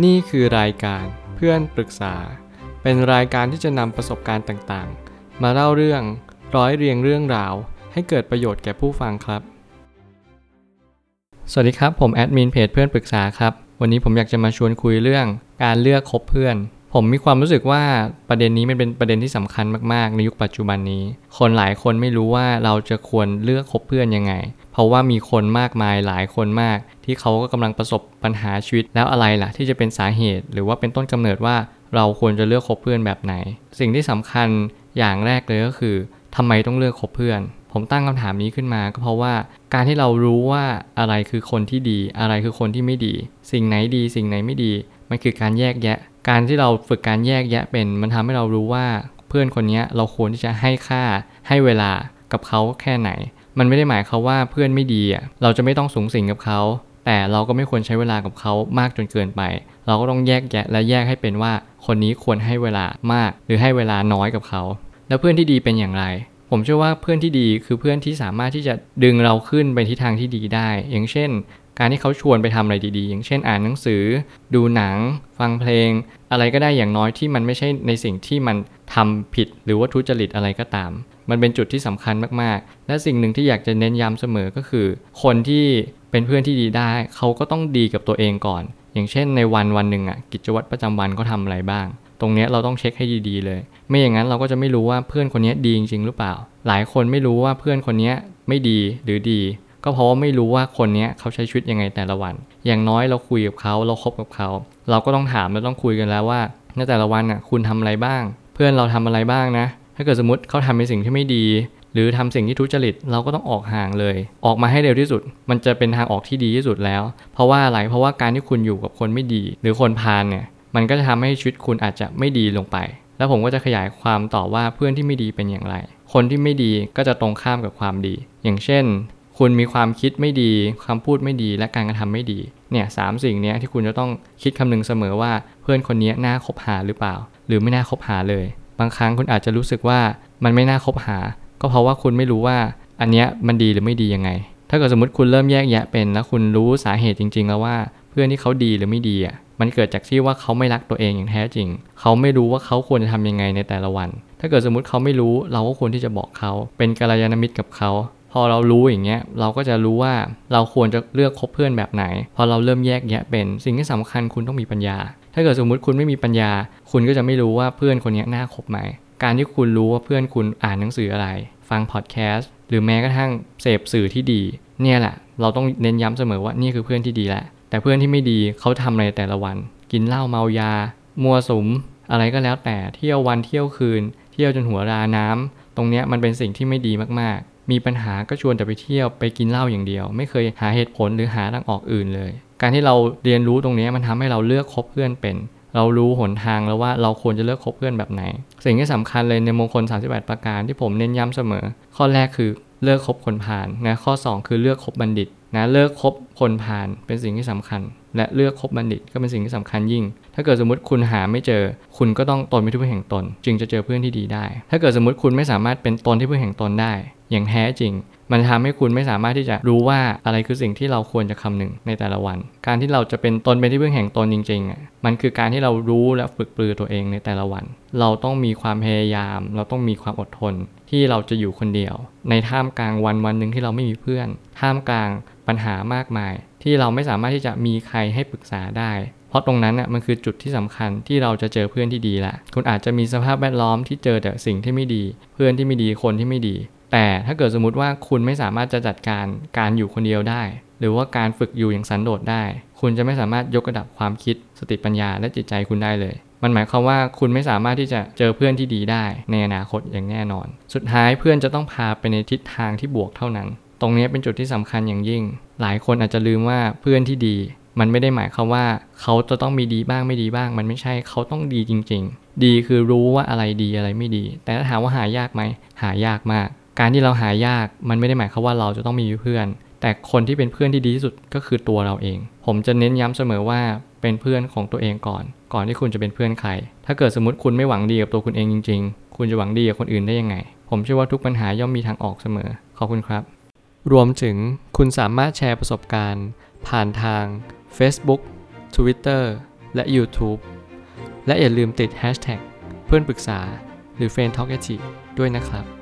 นี่คือรายการเพื่อนปรึกษา เป็นรายการที่จะนำประสบการณ์ต่างๆ มาเล่าเรื่องร้อยเรียงเรื่องราว ให้เกิดประโยชน์แก่ผู้ฟังครับ สวัสดีครับ ผมแอดมินเพจเพื่อนปรึกษาครับ วันนี้ผมอยากจะมาชวนคุยเรื่องการเลือกคบเพื่อน ผมมีความรู้สึกว่าประเด็นนี้มันเป็นประเด็นที่สำคัญมากๆ ในยุคปัจจุบันนี้ คนหลายคนไม่รู้ว่าเราจะควรเลือกคบเพื่อนยังไง เพราะว่ามีคนมากมายหลายคนมาก ที่เขาก็กำลังประสบปัญหาชีวิตแล้วอะไรล่ะ ที่จะเป็นสาเหตุ หรือว่าเป็นต้นกำเนิดว่าเราควรจะเลือกคบเพื่อนแบบไหน สิ่งที่สำคัญอย่างแรกเลยก็คือทำไมต้องเลือกคบเพื่อน ผมตั้งคำถามนี้ขึ้นมา ก็เพราะว่าการที่เรารู้ว่าอะไรคือคนที่ดี อะไรคือคนที่ไม่ดี สิ่งไหนดี สิ่งไหนไม่ดี มันคือการแยกแยะ การที่เราฝึกการแยกแยะเป็นมันทำให้เรารู้ว่าเพื่อนคนนี้เราควรที่จะให้ค่าให้เวลากับเขาแค่ไหน มันไม่ได้หมายควาว่าเพื่อนไม่ดีอะเราจะไม่ต้องสูงสิงกับเขาแต่เราก็ไม่ควรใช้เวลากับเขามากจนเกินไป เราก็ต้องแยกแยะและแยกให้เป็นว่า คนนี้ควรให้เวลามาก หรือให้เวลาน้อยกับเขา แล้วเพื่อนที่ดีเป็นอย่างไร ผมเชื่อว่าเพื่อนที่ดีคือเพื่อนที่สามารถที่จะดึงเราขึ้นไปทิศทางที่ดีได้ อย่างเช่น การที่เขาชวนไปทำอะไรดีๆ อย่างเช่นอ่านหนังสือ ดูหนัง ฟังเพลง อะไรก็ได้อย่างน้อยที่มันไม่ใช่ในสิ่งที่มันทำผิดหรือว่าทุจริตอะไรก็ตาม มันเป็นจุดที่สำคัญมากๆ และสิ่งหนึ่งที่อยากจะเน้นย้ำเสมอก็คือ คนที่เป็นเพื่อนที่ดีได้ เขาก็ต้องดีกับตัวเองก่อน อย่างเช่น ในวันวันหนึ่งอะกิจวัตรประจำวันเขาทาอะไรบ้างตรงนี้เราต้องเช็คให้ดีๆเลย ไม่อย่างนั้นเราก็จะไม่รู้ว่าเพื่อนคนนี้ดีจริงๆหรือเปล่า หลายคนไม่รู้ว่าเพื่อนคนนี้ไม่ดีหรือดี ก็เพราะว่าไม่รู้ว่าคนนี้เขาใช้ชีวิตยังไงแต่ละวัน อย่างน้อยเราคุยกับเขาเราคบกับเขา เราก็ต้องถามและต้องคุยกันแล้วว่าในแต่ละวันอะคุณทำอะไรบ้าง เพื่อนเราทำอะไรบ้างนะ ถ้าเกิดสมมติเขาทำในสิ่งที่ไม่ดี หรือทำสิ่งที่ทุจริตเราก็ต้องออกห่างเลย ออกมาให้เร็วที่สุด มันจะเป็นทางออกที่ดีที่สุดแล้ว เพราะว่าอะไรเพราะว่าการที่คุณอยู่กับคนไม่ดี หรือคนพาลเนี่ยมันก็จะทำให้ชีวิตคุณอาจจะไม่ดีลงไป แล้วผมก็จะขยายความต่อว่าเพื่อนที่ไม่ดีเป็นอย่างไร คนที่ไม่ดีก็จะตรงข้ามกับความดี อย่างเช่น คุณมีความคิดไม่ดีคำพูดไม่ดีและการกระทำไม่ดีเนี่ยสามสิ่งนี้ที่คุณจะต้องคิดคำนึงเสมอว่าเพื่อนคนนี้น่าคบหาหรือเปล่า หรือไม่น่าคบหาเลย บางครั้งคุณอาจจะรู้สึกว่ามันไม่น่าคบหา ก็เพราะว่าคุณไม่รู้ว่าอันเนี้ยมันดีหรือไม่ดียังไง ถ้าเกิดสมมติคุณเริ่มแยกแยะเป็น แล้วคุณรู้สาเหตุจริง ๆ แล้วว่าเพื่อนที่เขาดีหรือไม่ดีอะมันเกิดจากที่ว่าเขาไม่รักตัวเองอย่างแท้จริง เขาไม่รู้ว่าเขาควรจะทำยังไงในแต่ละวัน ถ้าเกิดสมมติเขาไม่รู้เราก็ควรที่จะบอกเขา เป็นกัลยาณมิตรกับเขา พอเรารู้อย่างเงี้ยเราก็จะรู้ว่าเราควรจะเลือกคบเพื่อนแบบไหน พอเราเริ่มแยกแยะเป็นสิ่งที่สำคัญคุณต้องมีปัญญา ถ้าเกิดสมมติคุณไม่มีปัญญา คุณก็จะไม่รู้ว่าเพื่อนคนนี้น่าคบไหมการที่คุณรู้ว่าเพื่อนคุณอ่านหนังสืออะไร ฟังพอดแคสต์หรือแม้กระทั่งเสพสื่อที่ดี เนี่ยแหละ เราต้องเน้นย้ำเสมอว่านี่คือเพื่อนที่ดีแหละ แต่เพื่อนที่ไม่ดีเขาทำอะไรแต่ละวัน กินเหล้าเมายา มัวสุม อะไรก็แล้วแต่เที่ยววันเที่ยวคืน เที่ยวจนหัวราน้ำตรงเนี้ยมันเป็นสิ่งที่ไม่ดีมาก มีปัญหาก็ชวนแต่ไปเที่ยวไปกินเหล้าอย่างเดียว ไม่เคยหาเหตุผลหรือหาทางออกอื่นเลย การที่เราเรียนรู้ตรงนี้มันทำให้เราเลือกคบเพื่อนเป็น เรารู้หนทางแล้วว่าเราควรจะเลือกคบเพื่อนแบบไหน สิ่งที่สำคัญเลยในมงคล 38 ประการที่ผมเน้นย้ำเสมอ ข้อแรกคือเลิกคบคนพาลนะข้อ 2 คือเลือกคบบัณฑิตนะเลิกคบคนพาลเป็นสิ่งที่สำคัญ และเลือกคบบัณฑิตก็เป็นสิ่งที่สำคัญยิ่ง ถ้าเกิดสมมติคุณหาไม่เจอ คุณก็ต้องตนเป็นที่พึ่งแห่งตน จึงจะเจอเพื่อนที่ดีได้ ถ้าเกิดสมมติคุณไม่สามารถเป็นตนที่พึ่งแห่งตนได้ อย่างแท้จริง มันทำให้คุณไม่สามารถที่จะรู้ว่าอะไรคือสิ่งที่เราควรจะคำนึงในแต่ละวัน การที่เราจะเป็นตนเป็นที่พึ่งแห่งตนจริงๆอะมันคือการที่เรารู้และฝึกปรือตัวเองในแต่ละวัน เราต้องมีความพยายาม เราต้องมีความอดทนที่เราจะอยู่คนเดียว ในท่ามกลางวันวันหนึ่งที่เราไม่มีเพื่อน ท่ามกลางปัญหามากมาย ที่เราไม่สามารถที่จะมีใครให้ปรึกษาได้เพราะตรงนั้นน่ะมันคือจุดที่สำคัญที่เราจะเจอเพื่อนที่ดีละคุณอาจจะมีสภาพแวดล้อมที่เจอแต่สิ่งที่ไม่ดี เพื่อนที่ไม่ดีคนที่ไม่ดี แต่ถ้าเกิดสมมติว่าคุณไม่สามารถจะจัดการการอยู่คนเดียวได้ หรือว่าการฝึกอยู่อย่างสันโดษได้ คุณจะไม่สามารถยกระดับความคิดสติปัญญาและจิตใจคุณได้เลย มันหมายความว่าคุณไม่สามารถที่จะเจอเพื่อนที่ดีได้ ในอนาคตอย่างแน่นอน สุดท้ายเพื่อนจะต้องพาไปในทิศทางที่บวกเท่านั้น ตรงนี้เป็นจุดที่สำคัญอย่างยิ่ง หลายคนอาจจะลืมว่าเพื่อนที่ดี มันไม่ได้หมายความว่า เขาจะต้องมีดีบ้างไม่ดีบ้าง มันไม่ใช่เขาต้องดีจริง ๆ ดีคือรู้ว่าอะไรดีอะไรไม่ดี แต่ถ้าถามว่าหายากไหมหายากมาก การที่เราหายากมันไม่ได้หมายความว่าเราจะต้องมีเพื่อน แต่คนที่เป็นเพื่อนที่ดีที่สุดก็คือตัวเราเอง ผมจะเน้นย้ำเสมอว่าเป็นเพื่อนของตัวเองก่อน ก่อนที่คุณจะเป็นเพื่อนใคร ถ้าเกิดสมมติคุณไม่หวังดีกับตัวคุณเองจริง ๆ คุณจะหวังดีกับคนอื่นได้ยังไง ผมเชื่อว่าทุกปัญหาย่อมมีทางออกเสมอ ขอบคุณครับ รวมถึงคุณสามารถแชร์ประสบการณ์ ผ่านทาง Facebook Twitter และ YouTube และอย่าลืมติด Hashtag เพื่อนปรึกษาหรือ f r ร e n d t a l k a ด้วยนะครับ